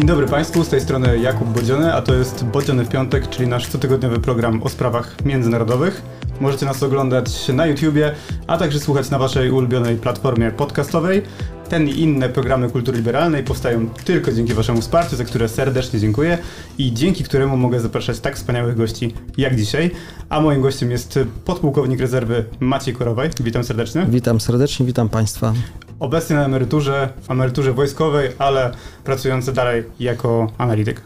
Dzień dobry Państwu, z tej strony Jakub Bodziony, a to jest Bodziony w Piątek, czyli nasz cotygodniowy program o sprawach międzynarodowych. Możecie nas oglądać na YouTubie, a także słuchać na Waszej ulubionej platformie podcastowej. Ten i inne programy kultury liberalnej powstają tylko dzięki Waszemu wsparciu, za które serdecznie dziękuję i dzięki któremu mogę zapraszać tak wspaniałych gości jak dzisiaj. A moim gościem jest podpułkownik rezerwy Maciej Korowaj. Witam serdecznie. Witam serdecznie, witam Państwa. Obecnie na emeryturze, emeryturze wojskowej, ale pracujący dalej jako analityk.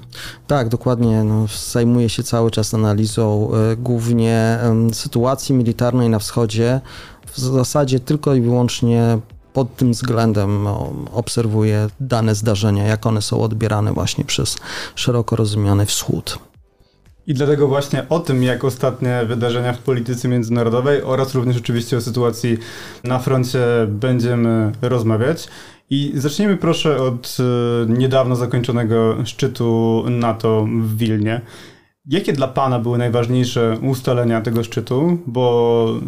Tak, dokładnie. No, zajmuję się cały czas analizą y, głównie y, sytuacji militarnej na wschodzie. W zasadzie tylko i wyłącznie pod tym względem obserwuję dane zdarzenia, jak one są odbierane właśnie przez szeroko rozumiany wschód. I dlatego właśnie o tym, jak ostatnie wydarzenia w polityce międzynarodowej oraz również oczywiście o sytuacji na froncie będziemy rozmawiać. I zacznijmy proszę od e, niedawno zakończonego szczytu NATO w Wilnie. Jakie dla Pana były najważniejsze ustalenia tego szczytu? Bo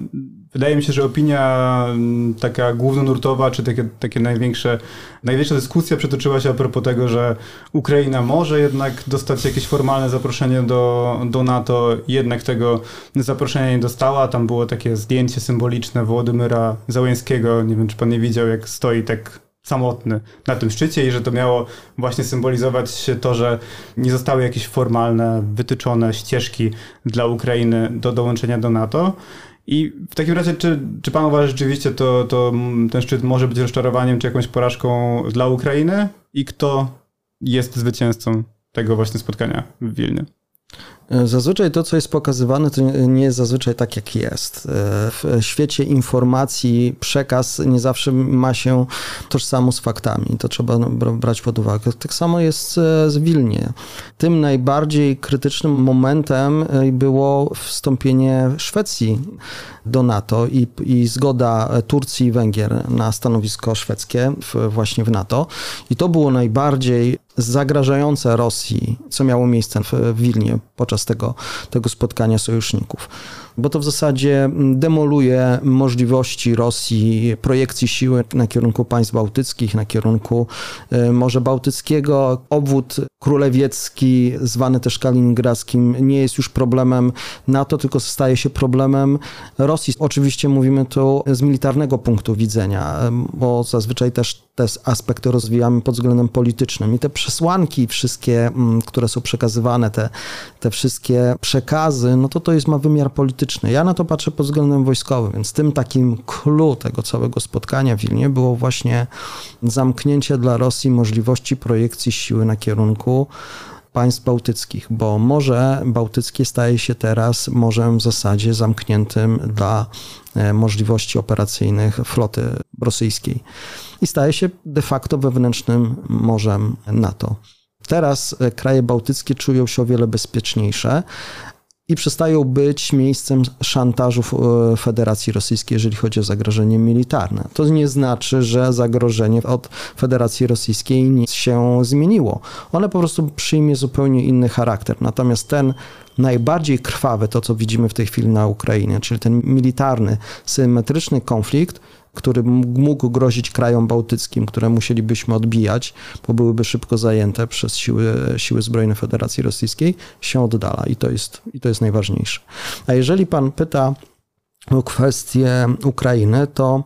wydaje mi się, że opinia mm, taka głównonurtowa, czy takie, takie największe, największa dyskusja przetoczyła się a propos tego, że Ukraina może jednak dostać jakieś formalne zaproszenie do, do NATO, jednak tego zaproszenia nie dostała. Tam było takie zdjęcie symboliczne Włodymyra Załęskiego. Nie wiem, czy Pan nie widział, jak stoi tak samotny na tym szczycie i że to miało właśnie symbolizować to, że nie zostały jakieś formalne, wytyczone ścieżki dla Ukrainy do dołączenia do NATO. I w takim razie, czy, czy pan uważa, że rzeczywiście to, to ten szczyt może być rozczarowaniem czy jakąś porażką dla Ukrainy? I kto jest zwycięzcą tego właśnie spotkania w Wilnie? Zazwyczaj to, co jest pokazywane, to nie jest zazwyczaj tak, jak jest. W świecie informacji przekaz nie zawsze ma się tożsamo z faktami. To trzeba brać pod uwagę. Tak samo jest e, z Wilnie. Tym najbardziej krytycznym momentem e, było wstąpienie Szwecji do NATO i, i zgoda Turcji i Węgier na stanowisko szwedzkie w, właśnie w NATO. I to było najbardziej zagrażające Rosji, co miało miejsce w Wilnie podczas tego, tego spotkania sojuszników bo to w zasadzie demoluje możliwości Rosji projekcji siły na kierunku państw bałtyckich, na kierunku e, Morza Bałtyckiego. Obwód królewiecki, zwany też kaliningradzkim, nie jest już problemem NATO, tylko staje się problemem Rosji. Oczywiście mówimy tu z militarnego punktu widzenia, e, bo zazwyczaj też te aspekty rozwijamy pod względem politycznym. I te przesłanki wszystkie, które są przekazywane, te, te wszystkie przekazy, no to to jest ma wymiar polityczny polityczny. Ja na to patrzę pod względem wojskowym, więc tym takim clue tego całego spotkania w Wilnie było właśnie zamknięcie dla Rosji możliwości projekcji siły na kierunku państw bałtyckich, bo Morze Bałtyckie staje się teraz morzem w zasadzie zamkniętym dla e, możliwości operacyjnych floty rosyjskiej i staje się de facto wewnętrznym morzem NATO. Teraz e, kraje bałtyckie czują się o wiele bezpieczniejsze, i przestają być miejscem szantażu e, Federacji Rosyjskiej, jeżeli chodzi o zagrożenie militarne. To nie znaczy, że zagrożenie od Federacji Rosyjskiej nic się zmieniło. One po prostu przyjmie zupełnie inny charakter. Natomiast ten najbardziej krwawy, to co widzimy w tej chwili na Ukrainie, czyli ten militarny, symetryczny konflikt, który mógł grozić krajom bałtyckim, które musielibyśmy odbijać, bo byłyby szybko zajęte przez siły, siły zbrojne Federacji Rosyjskiej, się oddala i to jest, i to jest najważniejsze. A jeżeli pan pyta o kwestię Ukrainy, to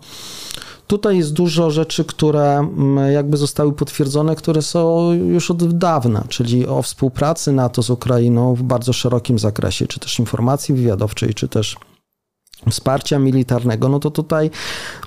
tutaj jest dużo rzeczy, które jakby zostały potwierdzone, które są już od dawna, czyli o współpracy NATO z Ukrainą w bardzo szerokim zakresie, czy też informacji wywiadowczej, czy też wsparcia militarnego, no to tutaj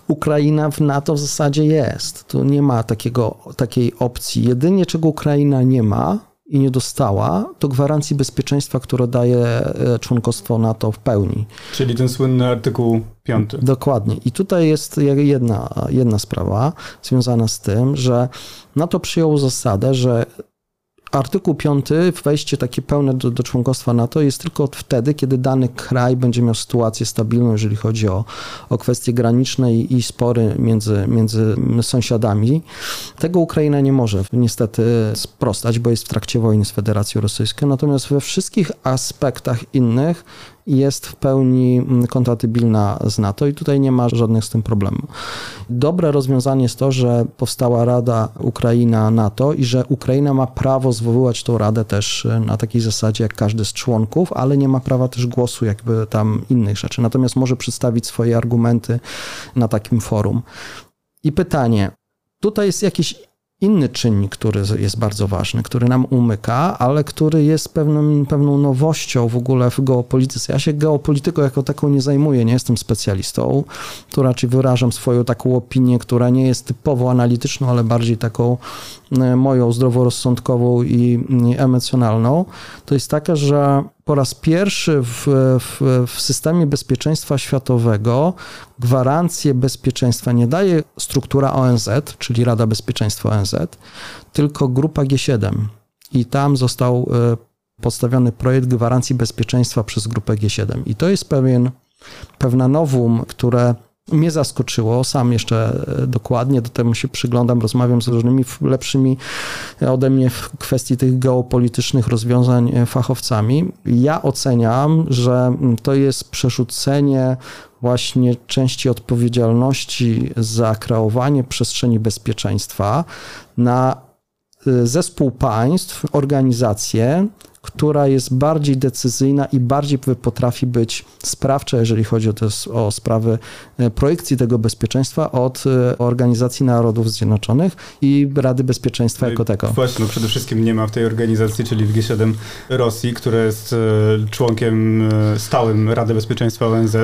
Ukraina w NATO w zasadzie jest. Tu nie ma takiego, takiej opcji. Jedynie czego Ukraina nie ma i nie dostała, to gwarancji bezpieczeństwa, które daje e, członkostwo NATO w pełni. Czyli ten słynny artykuł 5. Dokładnie. I tutaj jest jedna, jedna sprawa związana z tym, że NATO przyjęło zasadę, że Artykuł 5, wejście takie pełne do, do, członkostwa NATO jest tylko wtedy, kiedy dany kraj będzie miał sytuację stabilną, jeżeli chodzi o, o kwestie graniczne i, i spory między, między sąsiadami. Tego Ukraina nie może niestety sprostać, bo jest w trakcie wojny z Federacją Rosyjską. Natomiast we wszystkich aspektach innych jest w pełni mm, kompatybilna z NATO i tutaj nie ma żadnych z tym problemów. Dobre rozwiązanie jest to, że powstała Rada Ukraina-NATO i że Ukraina ma prawo zwoływać tą radę też e, na takiej zasadzie jak każdy z członków, ale nie ma prawa też głosu jakby tam innych rzeczy. Natomiast może przedstawić swoje argumenty na takim forum. I pytanie, tutaj jest jakiś inny czynnik, który jest bardzo ważny, który nam umyka, ale który jest pewnym, pewną nowością w ogóle w geopolityce. Ja się geopolityką jako taką nie zajmuję, nie jestem specjalistą. Tu raczej wyrażam swoją taką opinię, która nie jest typowo analityczną, ale bardziej taką moją zdroworozsądkową i emocjonalną. To jest taka, że po raz pierwszy w, w, w, systemie bezpieczeństwa światowego gwarancję bezpieczeństwa nie daje struktura ONZ, czyli Rada Bezpieczeństwa ONZ, tylko grupa G7. I tam został e, postawiony projekt gwarancji bezpieczeństwa przez grupę G7. I to jest pewien, pewna nowum, które mnie zaskoczyło, sam jeszcze e, dokładnie do temu się przyglądam, rozmawiam z różnymi lepszymi ode mnie w kwestii tych geopolitycznych rozwiązań e, fachowcami. Ja oceniam, że to jest przerzucenie właśnie części odpowiedzialności za kreowanie przestrzeni bezpieczeństwa na e, zespół państw, organizacje, która jest bardziej decyzyjna i bardziej potrafi być sprawcza, jeżeli chodzi o, te, o sprawy e, projekcji tego bezpieczeństwa od e, Organizacji Narodów Zjednoczonych i Rady Bezpieczeństwa no jako tego. Właśnie, no przede wszystkim nie ma w tej organizacji, czyli w G7 Rosji, która jest e, członkiem stałym Rady Bezpieczeństwa ONZ,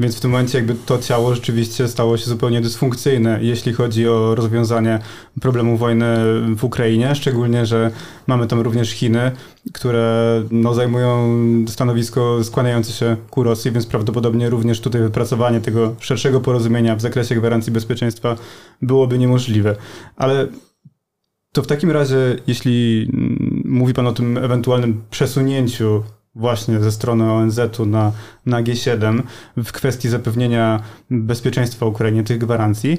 więc w tym momencie jakby to ciało rzeczywiście stało się zupełnie dysfunkcyjne, jeśli chodzi o rozwiązanie problemu wojny w Ukrainie, szczególnie, że mamy tam również Chiny, które no, zajmują stanowisko skłaniające się ku Rosji, więc prawdopodobnie również tutaj wypracowanie tego szerszego porozumienia w zakresie gwarancji bezpieczeństwa byłoby niemożliwe. Ale to w takim razie, jeśli mówi Pan o tym ewentualnym przesunięciu właśnie ze strony ONZ-u na, na G7 w kwestii zapewnienia bezpieczeństwa Ukrainie, tych gwarancji,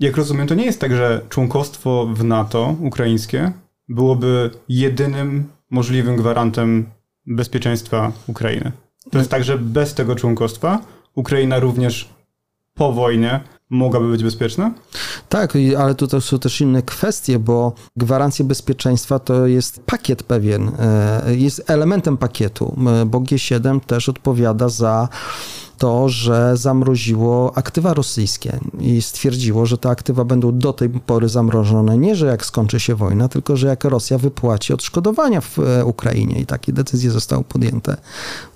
jak rozumiem, to nie jest tak, że członkostwo w NATO ukraińskie byłoby jedynym możliwym gwarantem bezpieczeństwa Ukrainy. To jest tak, że bez tego członkostwa Ukraina również po wojnie mogłaby być bezpieczna? Tak, ale tutaj są też inne kwestie, bo gwarancje bezpieczeństwa to jest pakiet pewien, e, jest elementem pakietu, bo G7 też odpowiada za to, że zamroziło aktywa rosyjskie i stwierdziło, że te aktywa będą do tej pory zamrożone nie, że jak skończy się wojna, tylko że jak Rosja wypłaci odszkodowania w e, Ukrainie i takie decyzje zostały podjęte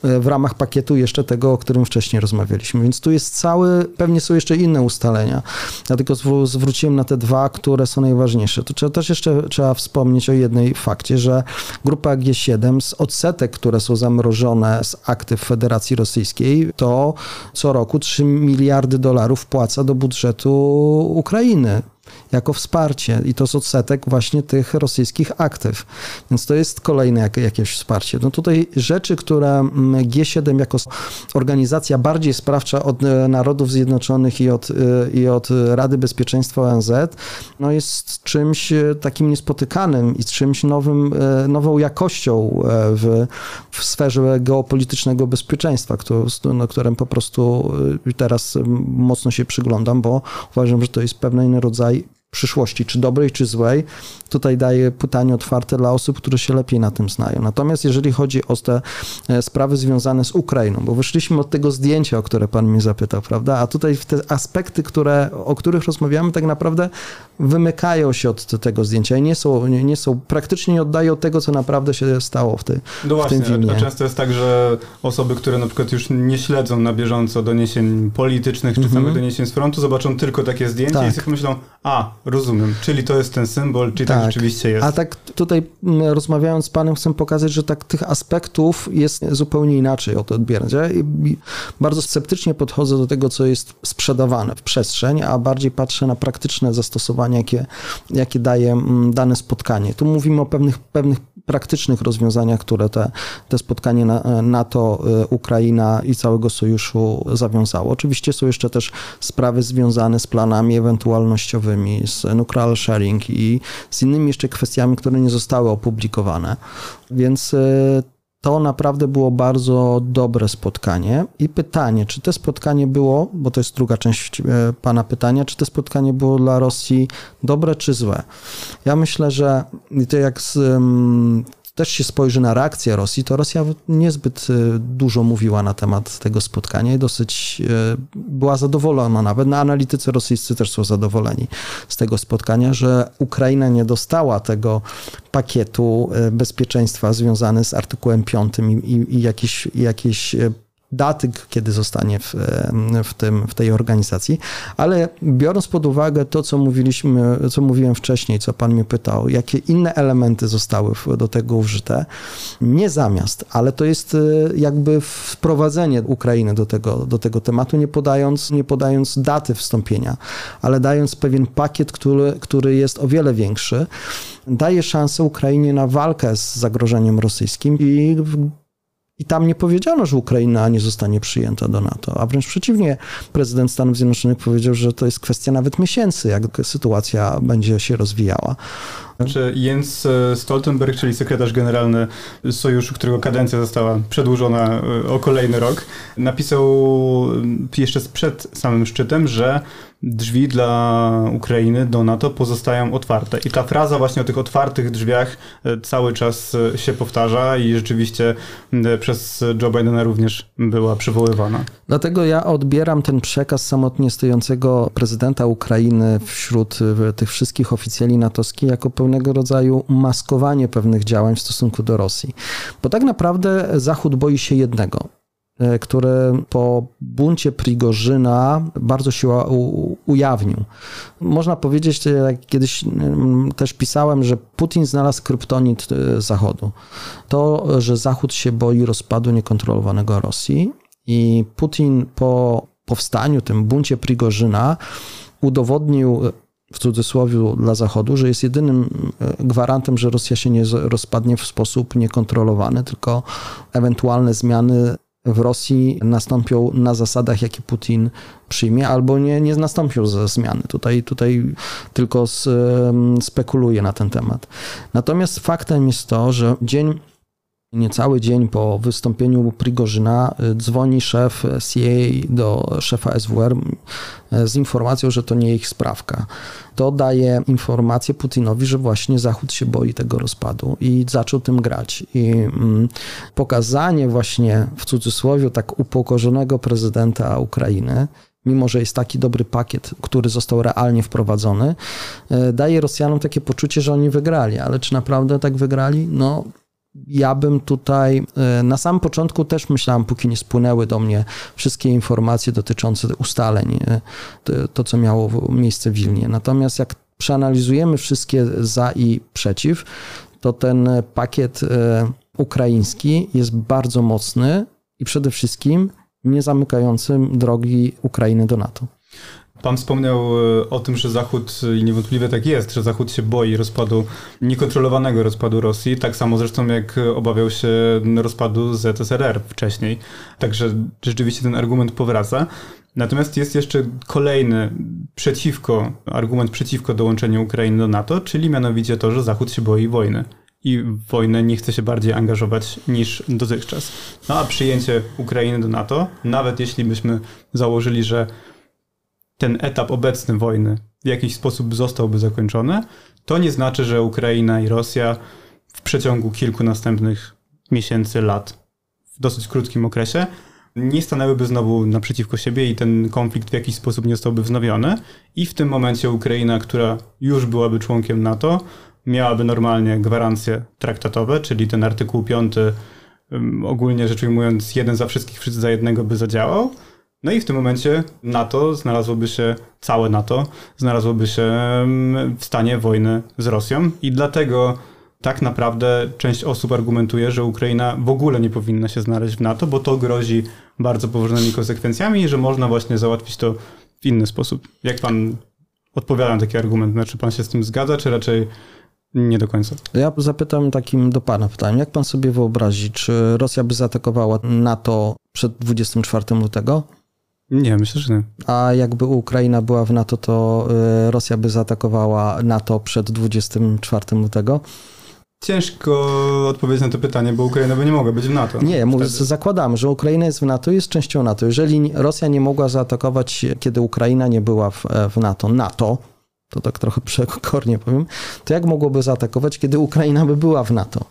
e, w ramach pakietu jeszcze tego, o którym wcześniej rozmawialiśmy. Więc tu jest cały, pewnie są jeszcze inne ustalenia, dlatego zwróciłem na te dwa, które są najważniejsze. To trzeba, też jeszcze trzeba wspomnieć o jednej fakcie, że grupa G7 z odsetek, które są zamrożone z aktyw Federacji Rosyjskiej, to co roku 3 miliardy dolarów wpłaca do budżetu Ukrainy jako wsparcie i to jest odsetek właśnie tych rosyjskich aktyw. Więc to jest kolejne jak, jakieś wsparcie. No tutaj rzeczy, które mm, G7 jako organizacja bardziej sprawcza od e, Narodów Zjednoczonych i od, e, i od Rady Bezpieczeństwa ONZ, no jest czymś e, takim niespotykanym i czymś nowym, nową jakością w, w sferze geopolitycznego bezpieczeństwa, którą, no, którym po prostu teraz mocno się przyglądam, bo uważam, że to jest pewien rodzaj przyszłości, czy dobrej, czy złej, tutaj daję pytanie otwarte dla osób, które się lepiej na tym znają. Natomiast jeżeli chodzi o te e, sprawy związane z Ukrainą, bo wyszliśmy od tego zdjęcia, o które pan mnie zapytał, prawda? A tutaj te aspekty, które, o których rozmawiamy, tak naprawdę wymykają się od tego zdjęcia i nie są, nie, nie są praktycznie nie oddają tego, co naprawdę się stało w, ty, no w tym filmie. A często jest tak, że osoby, które na przykład już nie śledzą na bieżąco doniesień politycznych czy mm -hmm. samych doniesień z frontu, zobaczą tylko takie zdjęcie tak. i sobie myślą, a, rozumiem, czyli to jest ten symbol, czyli tak, tak rzeczywiście jest. A tak tutaj mm, rozmawiając z panem chcę pokazać, że tak tych aspektów jest zupełnie inaczej o to odbierać. Ja bardzo sceptycznie podchodzę do tego, co jest sprzedawane w przestrzeń, a bardziej patrzę na praktyczne zastosowania, jakie, jakie daje mm, dane spotkanie. Tu mówimy o pewnych, pewnych praktycznych rozwiązaniach, które te, te spotkanie NATO, y, Ukraina i całego sojuszu zawiązało. Oczywiście są jeszcze też sprawy związane z planami ewentualnościowymi, z nuclear sharing i z innymi jeszcze kwestiami, które nie zostały opublikowane. Więc y, to naprawdę było bardzo dobre spotkanie. I pytanie, czy to spotkanie było, bo to jest druga część e, Pana pytania, czy to spotkanie było dla Rosji dobre czy złe? Ja myślę, że to jak z, też się spojrzy na reakcję Rosji, to Rosja niezbyt e, dużo mówiła na temat tego spotkania i dosyć e, była zadowolona nawet. No, analitycy rosyjscy też są zadowoleni z tego spotkania, że Ukraina nie dostała tego pakietu e, bezpieczeństwa związany z artykułem 5 i, i jakieś, jakieś daty, kiedy zostanie w, w, tym, w tej organizacji, ale biorąc pod uwagę to, co mówiliśmy, co mówiłem wcześniej, co pan mnie pytał, jakie inne elementy zostały do tego użyte, nie zamiast, ale to jest e, jakby wprowadzenie Ukrainy do tego, do tego tematu, nie podając, nie podając daty wstąpienia, ale dając pewien pakiet, który, który jest o wiele większy, daje szansę Ukrainie na walkę z zagrożeniem rosyjskim i i tam nie powiedziano, że Ukraina nie zostanie przyjęta do NATO, a wręcz przeciwnie, prezydent Stanów Zjednoczonych powiedział, że to jest kwestia nawet miesięcy, jak sytuacja będzie się rozwijała. Znaczy Jens Stoltenberg, czyli sekretarz generalny sojuszu, którego kadencja została przedłużona e, o kolejny rok, napisał jeszcze przed samym szczytem, że drzwi dla Ukrainy do NATO pozostają otwarte. I ta fraza właśnie o tych otwartych drzwiach e, cały czas e, się powtarza i rzeczywiście przez Joe Bidena również była przywoływana. Dlatego ja odbieram ten przekaz samotnie stojącego prezydenta Ukrainy wśród tych wszystkich oficjeli natowskich jako pewnego rodzaju maskowanie pewnych działań w stosunku do Rosji. Bo tak naprawdę Zachód boi się jednego e, który po buncie Prigorzyna bardzo się ujawnił. Można powiedzieć, jak kiedyś mm, też pisałem, że Putin znalazł kryptonit e, Zachodu. To, że Zachód się boi rozpadu niekontrolowanego Rosji i Putin po powstaniu, tym buncie Prigorzyna udowodnił w cudzysłowie dla Zachodu, że jest jedynym e, gwarantem, że Rosja się nie rozpadnie w sposób niekontrolowany, tylko ewentualne zmiany w Rosji nastąpią na zasadach, jakie Putin przyjmie, albo nie, nie nastąpią ze zmiany. Tutaj, tutaj tylko spekuluje na ten temat. Natomiast faktem jest to, że dzień Niecały dzień po wystąpieniu Prigorzyna y, dzwoni szef CIA do szefa SWR y, z informacją, że to nie ich sprawka. To daje informację Putinowi, że właśnie Zachód się boi tego rozpadu i zaczął tym grać. I mm, pokazanie właśnie w cudzysłowie tak upokorzonego prezydenta Ukrainy, mimo że jest taki dobry pakiet, który został realnie wprowadzony, y, daje Rosjanom takie poczucie, że oni wygrali. Ale czy naprawdę tak wygrali? No, ja bym tutaj e, na samym początku też myślałem, póki nie spłynęły do mnie wszystkie informacje dotyczące ustaleń, e, to, co miało miejsce w Wilnie. Natomiast jak przeanalizujemy wszystkie za i przeciw, to ten pakiet e, ukraiński jest bardzo mocny i przede wszystkim nie zamykającym drogi Ukrainy do NATO. Pan wspomniał e, o tym, że Zachód, i niewątpliwie tak jest, że Zachód się boi rozpadu, niekontrolowanego rozpadu Rosji, tak samo zresztą jak obawiał się rozpadu ZSRR wcześniej. Także rzeczywiście ten argument powraca. Natomiast jest jeszcze kolejny przeciwko, argument przeciwko dołączeniu Ukrainy do NATO, czyli mianowicie to, że Zachód się boi wojny i wojnę nie chce się bardziej angażować niż dotychczas. No a przyjęcie Ukrainy do NATO, nawet jeśli byśmy założyli, że ten etap obecny wojny w jakiś sposób zostałby zakończony, to nie znaczy, że Ukraina i Rosja w przeciągu kilku następnych miesięcy, lat, w dosyć krótkim okresie, nie stanęłyby znowu naprzeciwko siebie i ten konflikt w jakiś sposób nie zostałby wznowiony. I w tym momencie Ukraina, która już byłaby członkiem NATO, miałaby normalnie gwarancje traktatowe, czyli ten artykuł 5, ogólnie rzecz ujmując, jeden za wszystkich, wszyscy za jednego by zadziałał. No i w tym momencie NATO znalazłoby się, całe NATO znalazłoby się w stanie wojny z Rosją i dlatego tak naprawdę część osób argumentuje, że Ukraina w ogóle nie powinna się znaleźć w NATO, bo to grozi bardzo poważnymi konsekwencjami i że można właśnie załatwić to w inny sposób. Jak pan odpowiada na taki argument? Znaczy pan się z tym zgadza, czy raczej nie do końca. Ja zapytam takim do pana pytaniem. Jak pan sobie wyobrazi, czy Rosja by zaatakowała NATO przed 24 lutego? Nie, myślę, że nie. A jakby Ukraina była w NATO, to y, Rosja by zaatakowała NATO przed 24 lutego? Ciężko odpowiedzieć na to pytanie, bo Ukraina by nie mogła być w NATO. Nie, mówię, zakładamy, że Ukraina jest w NATO, jest częścią NATO. Jeżeli Rosja nie mogła zaatakować, kiedy Ukraina nie była w, w NATO, NATO, to tak trochę przekornie powiem, to jak mogłoby zaatakować, kiedy Ukraina by była w NATO?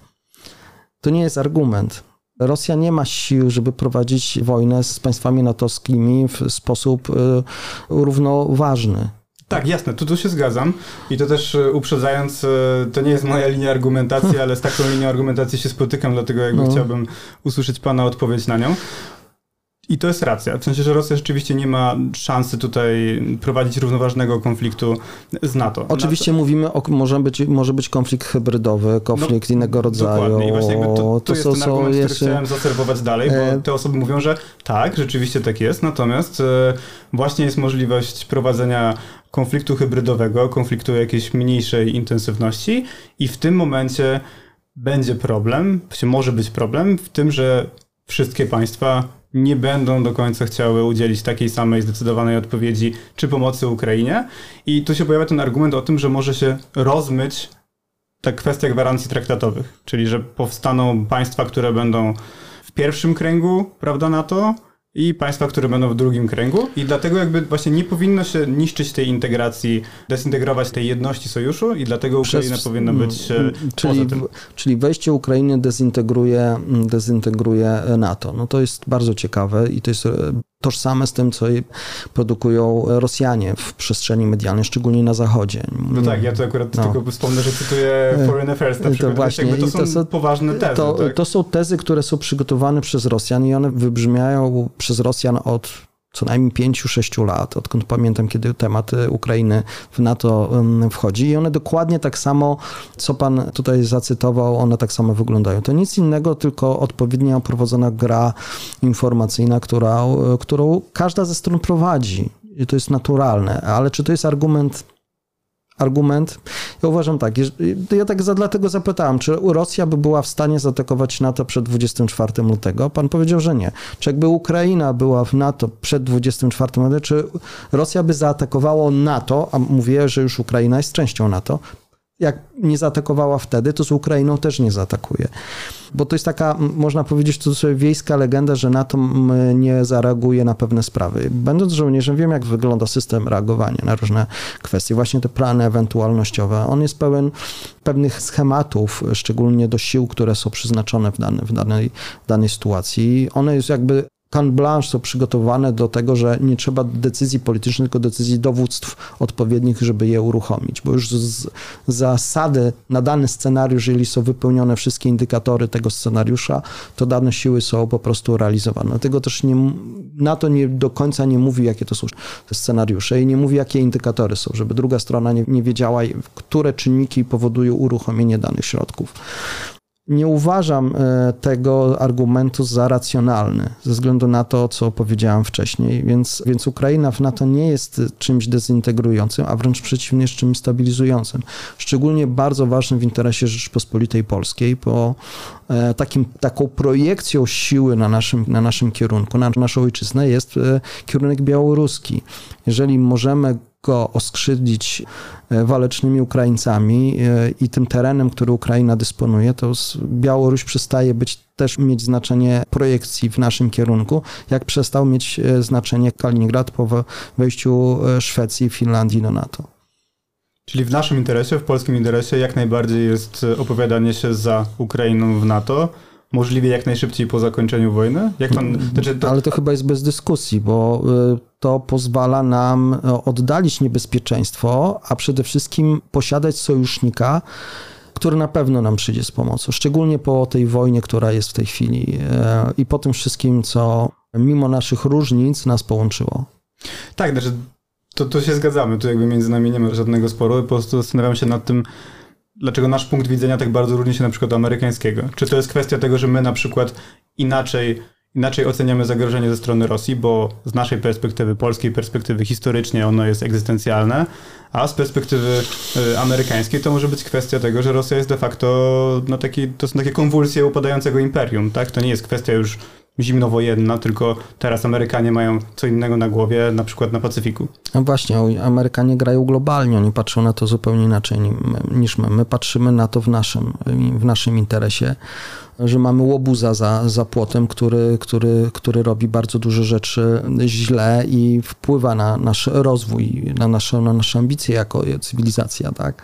To nie jest argument. Rosja nie ma sił, żeby prowadzić wojnę z państwami natowskimi w sposób y, równoważny. Tak, jasne, tu, tu się zgadzam. I to też e, uprzedzając, e, to nie jest moja linia argumentacji, ale z taką linią argumentacji się spotykam, dlatego jakby no. chciałbym usłyszeć Pana odpowiedź na nią. I to jest racja. W sensie, że Rosja rzeczywiście nie ma szansy tutaj prowadzić równoważnego konfliktu z NATO. Oczywiście NATO... mówimy o, może być, może być konflikt hybrydowy, konflikt no, innego rodzaju. Dokładnie. I właśnie jakby to, to, to jest ten argument, który chciałem zaserwować dalej, bo e- te osoby mówią, że tak, rzeczywiście tak jest, natomiast właśnie jest możliwość prowadzenia konfliktu hybrydowego, konfliktu jakiejś mniejszej intensywności i w tym momencie będzie problem, może być problem w tym, że wszystkie państwa nie będą do końca chciały udzielić takiej samej zdecydowanej odpowiedzi czy pomocy Ukrainie. I tu się pojawia ten argument o tym, że może się rozmyć ta kwestia gwarancji traktatowych, czyli że powstaną państwa, które będą w pierwszym kręgu, prawda, NATO, i państwa, które będą w drugim kręgu i dlatego jakby właśnie nie powinno się niszczyć tej integracji, dezintegrować tej jedności sojuszu i dlatego Ukraina Przez, powinna być mm, czyli, poza tym. Czyli wejście Ukrainy dezintegruje, dezintegruje NATO. No to jest bardzo ciekawe i to jest tożsame z tym, co produkują Rosjanie w przestrzeni medialnej, szczególnie na Zachodzie. No tak, ja to akurat no. tylko wspomnę, że cytuję Foreign Affairs na przykład. To, właśnie, to, są, to są poważne tezy. To, tak? to są tezy, które są przygotowane przez Rosjan i one wybrzmiają przez Rosjan od co najmniej 5-6 lat, odkąd pamiętam, kiedy temat Ukrainy w NATO wchodzi. I one dokładnie tak samo, co pan tutaj zacytował, one tak samo wyglądają. To nic innego, tylko odpowiednio prowadzona gra informacyjna, która, którą każda ze stron prowadzi. I to jest naturalne. Ale czy to jest argument argument. Ja uważam tak, ja tak za, dlatego zapytałem, czy Rosja by była w stanie zaatakować NATO przed 24 lutego? Pan powiedział, że nie. Czy jakby Ukraina była w NATO przed 24 lutego, czy Rosja by zaatakowało NATO, a mówię, że już Ukraina jest częścią NATO, jak nie zaatakowała wtedy, to z Ukrainą też nie zaatakuje. Bo to jest taka, można powiedzieć, to sobie wiejska legenda, że NATO nie zareaguje na pewne sprawy. Będąc żołnierzem, wiem, jak wygląda system reagowania na różne kwestie, właśnie te plany ewentualnościowe. On jest pełen pewnych schematów, szczególnie do sił, które są przeznaczone w, dane, w, danej, w danej sytuacji. One jest jakby carte blanche są przygotowane do tego, że nie trzeba decyzji politycznych, tylko decyzji dowództw odpowiednich, żeby je uruchomić, bo już z zasady na dany scenariusz, jeżeli są wypełnione wszystkie indykatory tego scenariusza, to dane siły są po prostu realizowane. Dlatego też nie, na to nie do końca nie mówi, jakie to są scenariusze i nie mówi, jakie indykatory są, żeby druga strona nie, nie wiedziała, które czynniki powodują uruchomienie danych środków nie uważam e, tego argumentu za racjonalny, ze względu na to, co powiedziałem wcześniej. Więc, więc Ukraina w NATO nie jest czymś dezintegrującym, a wręcz przeciwnie, jest czymś stabilizującym. Szczególnie bardzo ważnym w interesie Rzeczpospolitej Polskiej, bo e, takim, taką projekcją siły na naszym, na naszym kierunku, na naszą ojczyznę jest e, kierunek białoruski. Jeżeli możemy go oskrzydlić e, walecznymi Ukraińcami e, i tym terenem, który Ukraina dysponuje, to Białoruś przestaje być też mieć znaczenie projekcji w naszym kierunku, jak przestał mieć e, znaczenie Kaliningrad po wejściu Szwecji i Finlandii do NATO. Czyli w naszym interesie, w polskim interesie jak najbardziej jest opowiadanie się za Ukrainą w NATO, możliwie jak najszybciej po zakończeniu wojny? Jak pan, znaczy to... Ale to chyba jest bez dyskusji, bo to pozwala nam e, oddalić niebezpieczeństwo, a przede wszystkim posiadać sojusznika, który na pewno nam przyjdzie z pomocą, szczególnie po tej wojnie, która jest w tej chwili e, i po tym wszystkim, co mimo naszych różnic nas połączyło. Tak, znaczy to, to się zgadzamy, tu jakby między nami nie ma żadnego sporu, po prostu zastanawiam się nad tym, dlaczego nasz punkt widzenia tak bardzo różni się na przykład amerykańskiego. Czy to jest kwestia tego, że my na przykład inaczej inaczej oceniamy zagrożenie ze strony Rosji, bo z naszej perspektywy, polskiej perspektywy historycznie ono jest egzystencjalne, a z perspektywy y, amerykańskiej to może być kwestia tego, że Rosja jest de facto, no taki, to są takie konwulsje upadającego imperium, tak? To nie jest kwestia już zimnowojenna, tylko teraz Amerykanie mają co innego na głowie, na przykład na Pacyfiku. No właśnie, Amerykanie grają globalnie, oni patrzą na to zupełnie inaczej niż my. My patrzymy na to w naszym, w naszym interesie że mamy łobuza za, za płotem, który, który, który robi bardzo dużo rzeczy źle i wpływa na nasz rozwój, na nasze, na nasze ambicje jako cywilizacja, tak?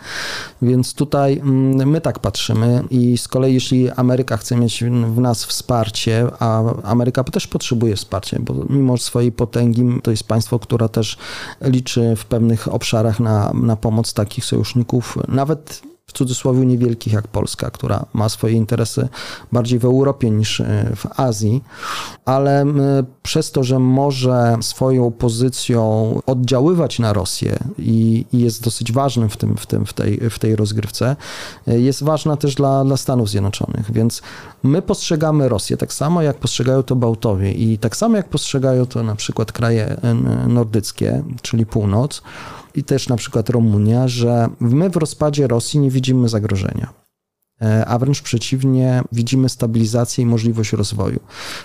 Więc tutaj mm, my tak patrzymy i z kolei jeśli Ameryka chce mieć w nas wsparcie, a Ameryka też potrzebuje wsparcia, bo mimo swojej potęgi to jest państwo, które też liczy w pewnych obszarach na, na pomoc takich sojuszników, nawet w cudzysłowie niewielkich jak Polska, która ma swoje interesy bardziej w Europie niż e, w Azji, ale przez to, że może swoją pozycją oddziaływać na Rosję i, i jest dosyć ważnym w, tym, w, tym, w, tej, w tej rozgrywce, e, jest ważna też dla, dla Stanów Zjednoczonych. Więc my postrzegamy Rosję tak samo, jak postrzegają to Bałtowie i tak samo, jak postrzegają to na przykład kraje nordyckie, czyli północ, i też na przykład Rumunia, że my w rozpadzie Rosji nie widzimy zagrożenia e, a wręcz przeciwnie, widzimy stabilizację i możliwość rozwoju,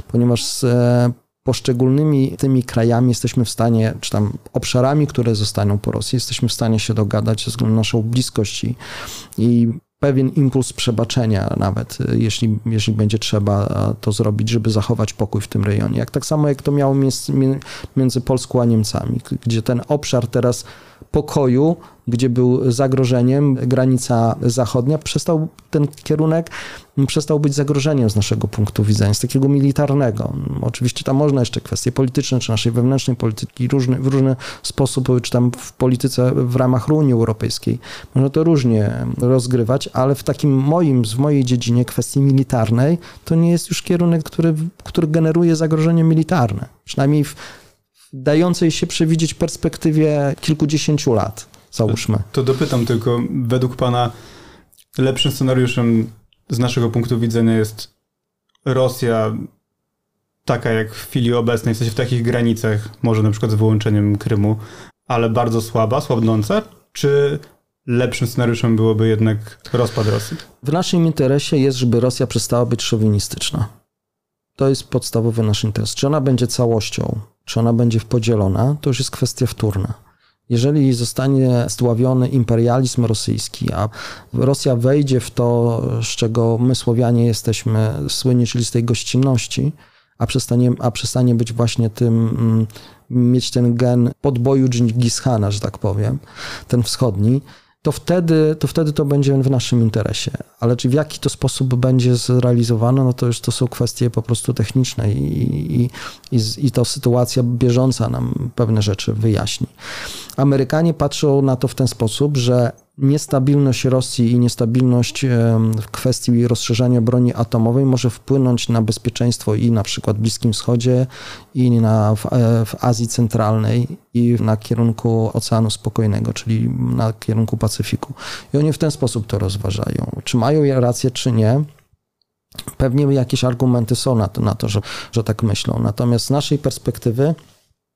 ponieważ z e, poszczególnymi tymi krajami jesteśmy w stanie, czy tam obszarami, które zostaną po Rosji, jesteśmy w stanie się dogadać ze względu na naszą bliskość i, pewien impuls przebaczenia nawet, e, jeśli, jeśli będzie trzeba to zrobić, żeby zachować pokój w tym rejonie. Jak tak samo jak to miało miejsce między Polską a Niemcami, gdzie ten obszar teraz pokoju, gdzie był zagrożeniem, granica zachodnia, przestał ten kierunek przestał być zagrożeniem z naszego punktu widzenia, z takiego militarnego. Oczywiście tam można jeszcze kwestie polityczne, czy naszej wewnętrznej polityki różne, w różny sposób, czy tam w polityce w ramach Unii Europejskiej. Można to różnie rozgrywać, ale w takim moim, w mojej dziedzinie kwestii militarnej, to nie jest już kierunek, który, który generuje zagrożenie militarne. Przynajmniej w dającej się przewidzieć perspektywie kilkudziesięciu lat, załóżmy. To, to dopytam tylko, według Pana lepszym scenariuszem z naszego punktu widzenia jest Rosja taka jak w chwili obecnej, w sensie w takich granicach, może na przykład z wyłączeniem Krymu, ale bardzo słaba, słabnąca, czy lepszym scenariuszem byłoby jednak rozpad Rosji? W naszym interesie jest, żeby Rosja przestała być szowinistyczna. To jest podstawowy nasz interes. Czy ona będzie całością czy ona będzie podzielona, to już jest kwestia wtórna. Jeżeli zostanie zdławiony imperializm rosyjski, a Rosja wejdzie w to, z czego my Słowianie jesteśmy słynni, czyli z tej gościnności, a przestanie, a przestanie być właśnie tym, mm, mieć ten gen podboju Dżingis że tak powiem, ten wschodni, to wtedy, to wtedy to będzie w naszym interesie. Ale czy w jaki to sposób będzie zrealizowane, no to już to są kwestie po prostu techniczne i, i, i, i to sytuacja bieżąca nam pewne rzeczy wyjaśni. Amerykanie patrzą na to w ten sposób, że niestabilność Rosji i niestabilność w kwestii rozszerzania broni atomowej może wpłynąć na bezpieczeństwo i na przykład w Bliskim Wschodzie, i na, w, e, w Azji Centralnej, i na kierunku Oceanu Spokojnego, czyli na kierunku Pacyfiku. I oni w ten sposób to rozważają. Czy mają rację, czy nie? Pewnie jakieś argumenty są na to, na to że, że tak myślą. Natomiast z naszej perspektywy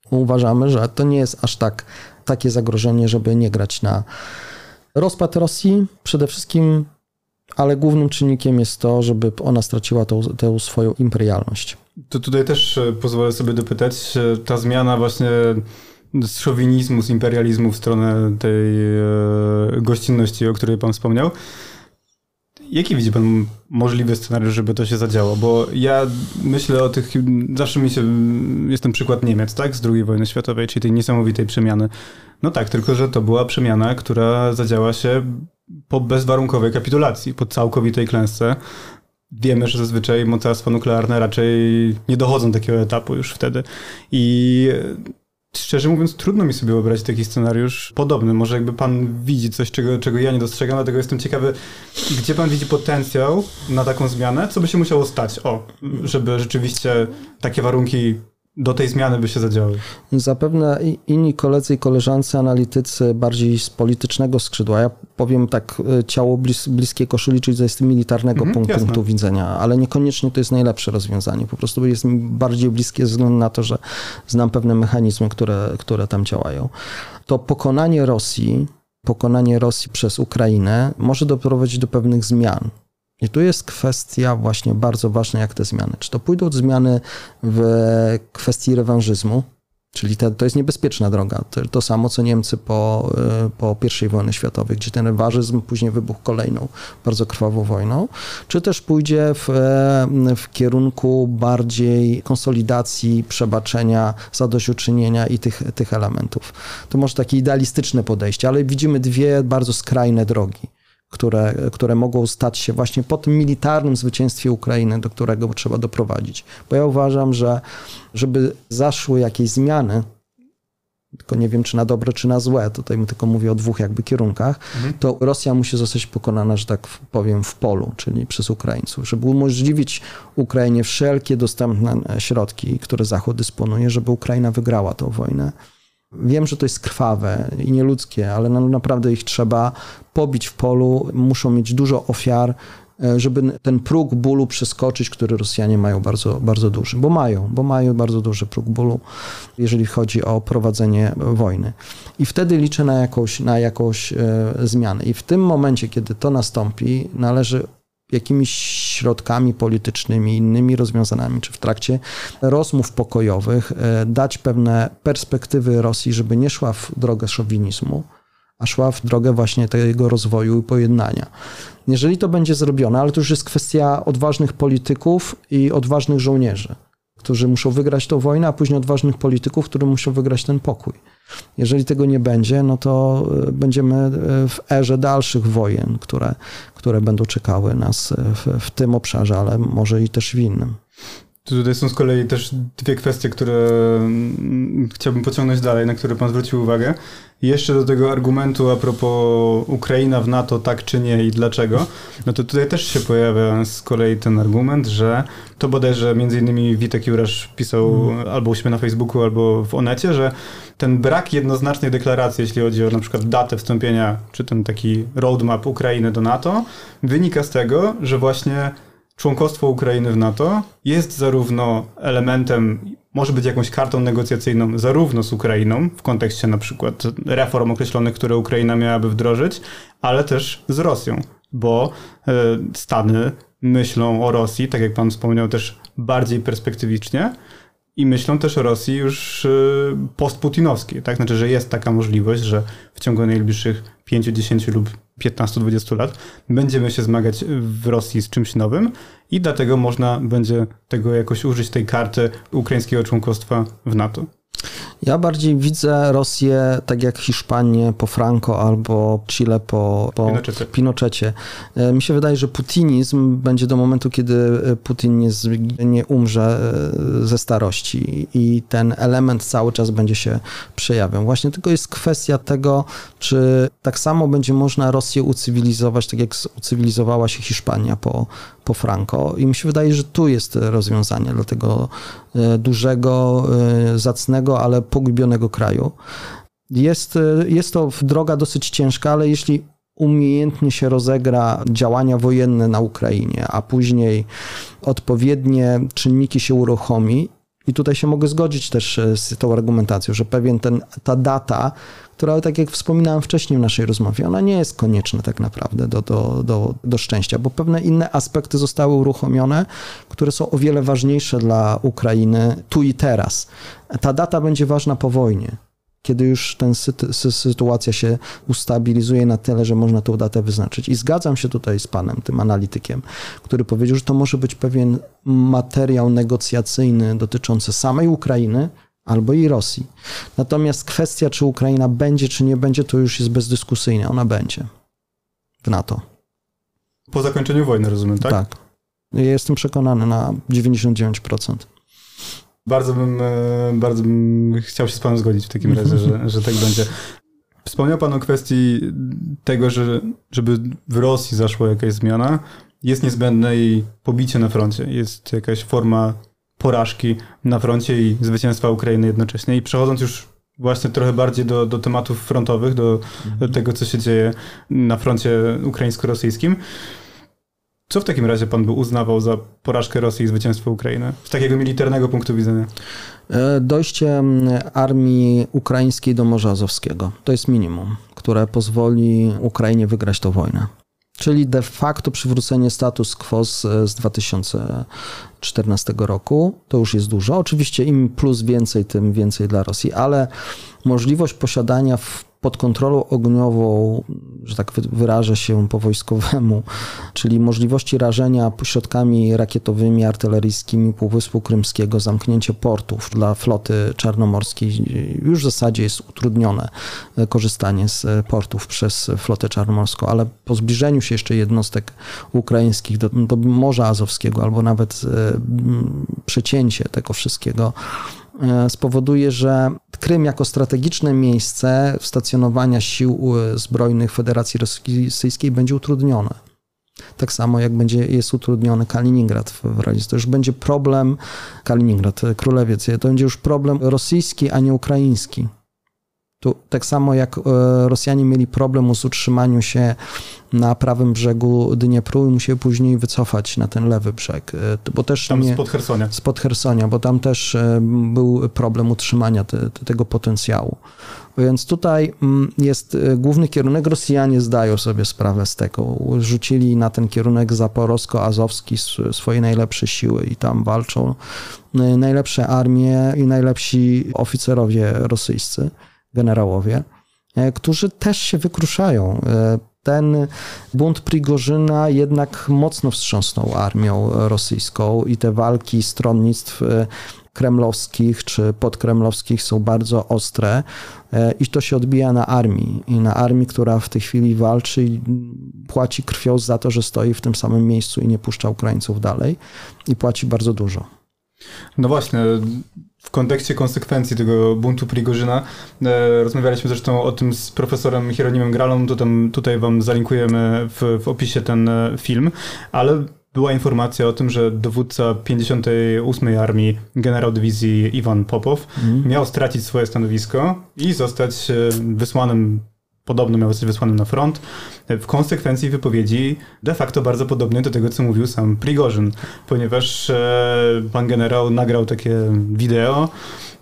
uważamy, że to nie jest aż tak takie zagrożenie, żeby nie grać na rozpad Rosji przede wszystkim, ale głównym czynnikiem jest to, żeby ona straciła tą, tę swoją imperialność. To tutaj też e, pozwolę sobie dopytać, ta zmiana właśnie z szowinizmu, z imperializmu w stronę tej e, gościnności, o której pan wspomniał, Jaki widzi pan możliwy scenariusz, żeby to się zadziało? Bo ja myślę o tych, zawsze mi się, jest ten przykład Niemiec, tak, z II wojny światowej, czyli tej niesamowitej przemiany. No tak, tylko że to była przemiana, która zadziała się po bezwarunkowej kapitulacji, po całkowitej klęsce. Wiemy, że zazwyczaj mocarstwa nuklearne raczej nie dochodzą do takiego etapu już wtedy. I Szczerze mówiąc, trudno mi sobie wyobrazić taki scenariusz podobny. Może jakby pan widzi coś, czego, czego ja nie dostrzegam, dlatego jestem ciekawy, gdzie pan widzi potencjał na taką zmianę? Co by się musiało stać? O, żeby rzeczywiście takie warunki do tej zmiany by się zadziały? Zapewne inni koledzy i koleżanki analitycy bardziej z politycznego skrzydła, ja powiem tak, e, ciało blis, bliskie koszuli, czyli z militarnego mhm, punktu, punktu widzenia, ale niekoniecznie to jest najlepsze rozwiązanie. Po prostu jest mi bardziej bliskie ze względu na to, że znam pewne mechanizmy, które, które tam działają. To pokonanie Rosji, pokonanie Rosji przez Ukrainę może doprowadzić do pewnych zmian I tu jest kwestia właśnie bardzo ważna, jak te zmiany. Czy to pójdą zmiany w kwestii rewanżyzmu, Czyli te, to jest niebezpieczna droga. To, to, samo, co Niemcy po, e, po I wojnie światowej, gdzie ten rewanżyzm później wybuchł kolejną bardzo krwawą wojną, czy też pójdzie w, w kierunku bardziej konsolidacji, przebaczenia, zadośćuczynienia i tych, tych elementów. To może takie idealistyczne podejście, ale widzimy dwie bardzo skrajne drogi które, które mogą stać się właśnie po tym militarnym zwycięstwie Ukrainy, do którego trzeba doprowadzić. Bo ja uważam, że żeby zaszły jakieś zmiany, tylko nie wiem, czy na dobre, czy na złe, tutaj tylko mówię o dwóch jakby kierunkach, mhm. to Rosja musi zostać pokonana, że tak powiem, w polu, czyli przez Ukraińców, żeby umożliwić Ukrainie wszelkie dostępne środki, które Zachód dysponuje, żeby Ukraina wygrała tę wojnę. Wiem, że to jest krwawe i nieludzkie, ale no naprawdę ich trzeba pobić w polu, muszą mieć dużo ofiar, e, żeby ten próg bólu przeskoczyć, który Rosjanie mają bardzo, bardzo duży, bo mają, bo mają bardzo duży próg bólu, jeżeli chodzi o prowadzenie wojny. I wtedy liczę na jakąś, na jakąś e, zmianę. I w tym momencie, kiedy to nastąpi, należy jakimiś środkami politycznymi, innymi rozwiązaniami, czy w trakcie rozmów pokojowych e, dać pewne perspektywy Rosji, żeby nie szła w drogę szowinizmu, a szła w drogę właśnie tego rozwoju i pojednania. Jeżeli to będzie zrobione, ale to już jest kwestia odważnych polityków i odważnych żołnierzy, którzy muszą wygrać tę wojnę, a później odważnych polityków, którzy muszą wygrać ten pokój. Jeżeli tego nie będzie, no to e, będziemy e, w erze dalszych wojen, które, które będą czekały nas w, w tym obszarze, ale może i też w innym. Tutaj są z kolei też dwie kwestie, które mm, chciałbym pociągnąć dalej, na które Pan zwrócił uwagę. jeszcze do tego argumentu a propos Ukraina w NATO, tak czy nie i dlaczego, no to tutaj też się pojawia z kolei ten argument, że to bodajże między innymi Witek Jurasz pisał hmm. albo u siebie na Facebooku, albo w Onecie, że ten brak jednoznacznej deklaracji, jeśli chodzi o na przykład datę wstąpienia, czy ten taki roadmap Ukrainy do NATO, wynika z tego, że właśnie członkostwo Ukrainy w NATO jest zarówno elementem, może być jakąś kartą negocjacyjną zarówno z Ukrainą, w kontekście na przykład reform określonych, które Ukraina miałaby wdrożyć, ale też z Rosją, bo e, Stany myślą o Rosji, tak jak pan wspomniał, też bardziej perspektywicznie i myślą też o Rosji już e, postputinowskiej. Tak? Znaczy, że jest taka możliwość, że w ciągu najbliższych 5, 10 lub 15-20 lat będziemy się zmagać w Rosji z czymś nowym i dlatego można będzie tego jakoś użyć, tej karty ukraińskiego członkostwa w NATO. Ja bardziej widzę Rosję tak jak Hiszpanię po Franco albo Chile po, po Pinochecie. Pinochecie. E, mi się wydaje, że putinizm będzie do momentu, kiedy Putin nie, nie umrze e, ze starości i ten element cały czas będzie się przejawiał. Właśnie tylko jest kwestia tego, czy tak samo będzie można Rosję ucywilizować, tak jak ucywilizowała się Hiszpania po, po Franco. I mi się wydaje, że tu jest rozwiązanie dla tego e, dużego, zacnego, ale pogubionego kraju. Jest, jest to droga dosyć ciężka, ale jeśli umiejętnie się rozegra działania wojenne na Ukrainie, a później odpowiednie czynniki się uruchomi, i tutaj się mogę zgodzić też z tą argumentacją, że pewien ten, ta data, która, tak jak wspominałem wcześniej w naszej rozmowie, ona nie jest konieczna tak naprawdę do, do, do, do szczęścia, bo pewne inne aspekty zostały uruchomione, które są o wiele ważniejsze dla Ukrainy tu i teraz. Ta data będzie ważna po wojnie kiedy już ten sytuacja się ustabilizuje na tyle, że można tą datę wyznaczyć. I zgadzam się tutaj z panem, tym analitykiem, który powiedział, że to może być pewien materiał negocjacyjny dotyczący samej Ukrainy, albo i Rosji. Natomiast kwestia, czy Ukraina będzie, czy nie będzie, to już jest bezdyskusyjne. Ona będzie w NATO. Po zakończeniu wojny, rozumiem, tak? Tak. Ja jestem przekonany na 99%. Bardzo bym, e, bardzo bym chciał się z panem zgodzić w takim razie, że, że tak będzie. Wspomniał pan o kwestii tego, że żeby w Rosji zaszła jakaś zmiana, jest niezbędne jej pobicie na froncie. Jest jakaś forma porażki na froncie i zwycięstwa Ukrainy jednocześnie. I przechodząc już właśnie trochę bardziej do, do tematów frontowych, do, do tego, co się dzieje na froncie ukraińsko-rosyjskim, co w takim razie pan by uznawał za porażkę Rosji i zwycięstwo Ukrainy? Z takiego militarnego punktu widzenia. E, dojście armii ukraińskiej do Morza Azowskiego. To jest minimum, które pozwoli Ukrainie wygrać tę wojnę. Czyli de facto przywrócenie status quo z, z 2014 roku. To już jest dużo. Oczywiście im plus więcej, tym więcej dla Rosji, ale możliwość posiadania w pod kontrolą ogniową, że tak wyrażę się po wojskowemu, czyli możliwości rażenia środkami rakietowymi, artyleryjskimi Półwyspu Krymskiego, zamknięcie portów dla floty czarnomorskiej, już w zasadzie jest utrudnione korzystanie z portów przez flotę czarnomorską, ale po zbliżeniu się jeszcze jednostek ukraińskich do, do Morza Azowskiego albo nawet e, przecięcie tego wszystkiego E, spowoduje, że Krym jako strategiczne miejsce stacjonowania sił e, zbrojnych Federacji Rosyjskiej będzie utrudnione. Tak samo jak będzie, jest utrudniony Kaliningrad w realizacji. To już będzie problem, Kaliningrad, Królewiec, to będzie już problem rosyjski, a nie ukraiński. Tu, tak samo jak e, Rosjanie mieli problem z utrzymaniem się na prawym brzegu Dniepru i musieli później wycofać na ten lewy brzeg. E, bo też tam nie, spod Hersonia. Spod Hersonia, bo tam też e, był problem utrzymania te, te, tego potencjału. Więc tutaj mm, jest główny kierunek. Rosjanie zdają sobie sprawę z tego. Rzucili na ten kierunek zaporowsko-azowski swoje najlepsze siły i tam walczą najlepsze armie i najlepsi oficerowie rosyjscy generałowie, e, którzy też się wykruszają. E, ten bunt Prigorzyna jednak mocno wstrząsnął armią rosyjską i te walki stronnictw e, kremlowskich czy podkremlowskich są bardzo ostre i to się odbija na armii i na armii, która w tej chwili walczy i płaci krwią za to, że stoi w tym samym miejscu i nie puszcza Ukraińców dalej i płaci bardzo dużo. No właśnie, w kontekście konsekwencji tego buntu Prigorzyna. E, rozmawialiśmy zresztą o tym z profesorem Hieronimem Gralą, to tam, tutaj wam zalinkujemy w, w opisie ten e, film, ale była informacja o tym, że dowódca 58 Armii, generał dywizji Iwan Popow, mm. miał stracić swoje stanowisko i zostać e, wysłanym podobno miał zostać wysłany na front, w konsekwencji wypowiedzi de facto bardzo podobnej do tego, co mówił sam Prigorzyn, ponieważ e, pan generał nagrał takie wideo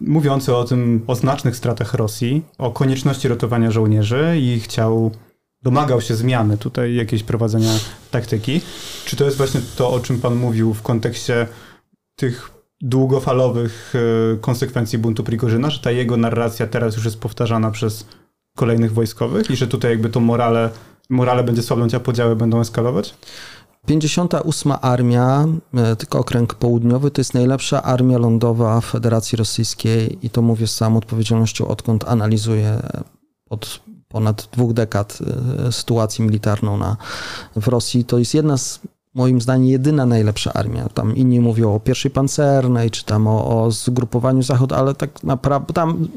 mówiące o tym, o znacznych stratach Rosji, o konieczności ratowania żołnierzy i chciał domagał się zmiany tutaj jakiejś prowadzenia taktyki. Czy to jest właśnie to, o czym pan mówił w kontekście tych długofalowych e, konsekwencji buntu Prigorzyna, że ta jego narracja teraz już jest powtarzana przez kolejnych wojskowych i że tutaj jakby to morale, morale będzie słabnąć, a podziały będą eskalować? 58 Armia, e, tylko okręg południowy, to jest najlepsza armia lądowa Federacji Rosyjskiej i to mówię z całą odpowiedzialnością, odkąd analizuję od ponad dwóch dekad e, sytuację militarną na, w Rosji. To jest jedna z moim zdaniem jedyna najlepsza armia. Tam inni mówią o pierwszej pancernej, czy tam o, o zgrupowaniu Zachód, ale tak naprawdę tam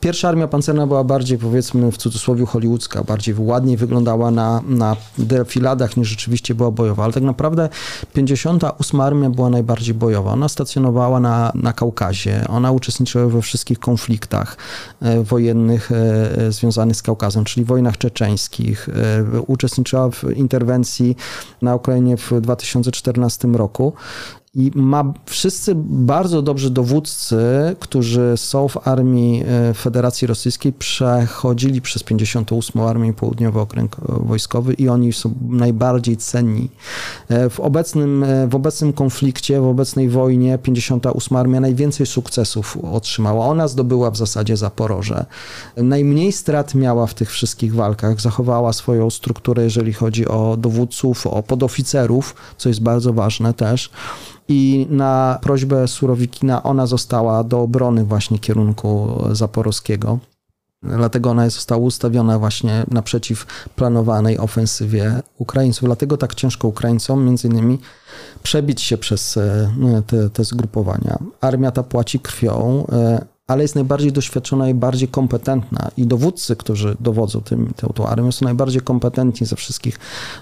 pierwsza armia pancerna była bardziej powiedzmy w cudzysłowie hollywoodzka, bardziej ładniej wyglądała na, na defiladach niż rzeczywiście była bojowa, ale tak naprawdę 58 armia była najbardziej bojowa. Ona stacjonowała na, na Kaukazie, ona uczestniczyła we wszystkich konfliktach e, wojennych e, e związanych z Kaukazem, czyli wojnach czeczeńskich, uczestniczyła w interwencji na Ukrainie w 2014 roku i ma wszyscy bardzo dobrzy dowódcy, którzy są w armii e, Federacji Rosyjskiej, przechodzili przez 58. Armię Południowy Okręg Wojskowy i oni są najbardziej cenni. E, w obecnym, e, w obecnym konflikcie, w obecnej wojnie 58. Armia najwięcej sukcesów otrzymała. Ona zdobyła w zasadzie Zaporoże. Najmniej strat miała w tych wszystkich walkach. Zachowała swoją strukturę, jeżeli chodzi o dowódców, o podoficerów, co jest bardzo ważne też i na prośbę Surowikina ona została do obrony właśnie kierunku zaporowskiego. Dlatego ona została ustawiona właśnie naprzeciw planowanej ofensywie Ukraińców. Dlatego tak ciężko Ukraińcom między innymi przebić się przez e, te, te zgrupowania. Armia ta płaci krwią, e, ale jest najbardziej doświadczona i bardziej kompetentna. I dowódcy, którzy dowodzą tym, armią, są najbardziej kompetentni ze wszystkich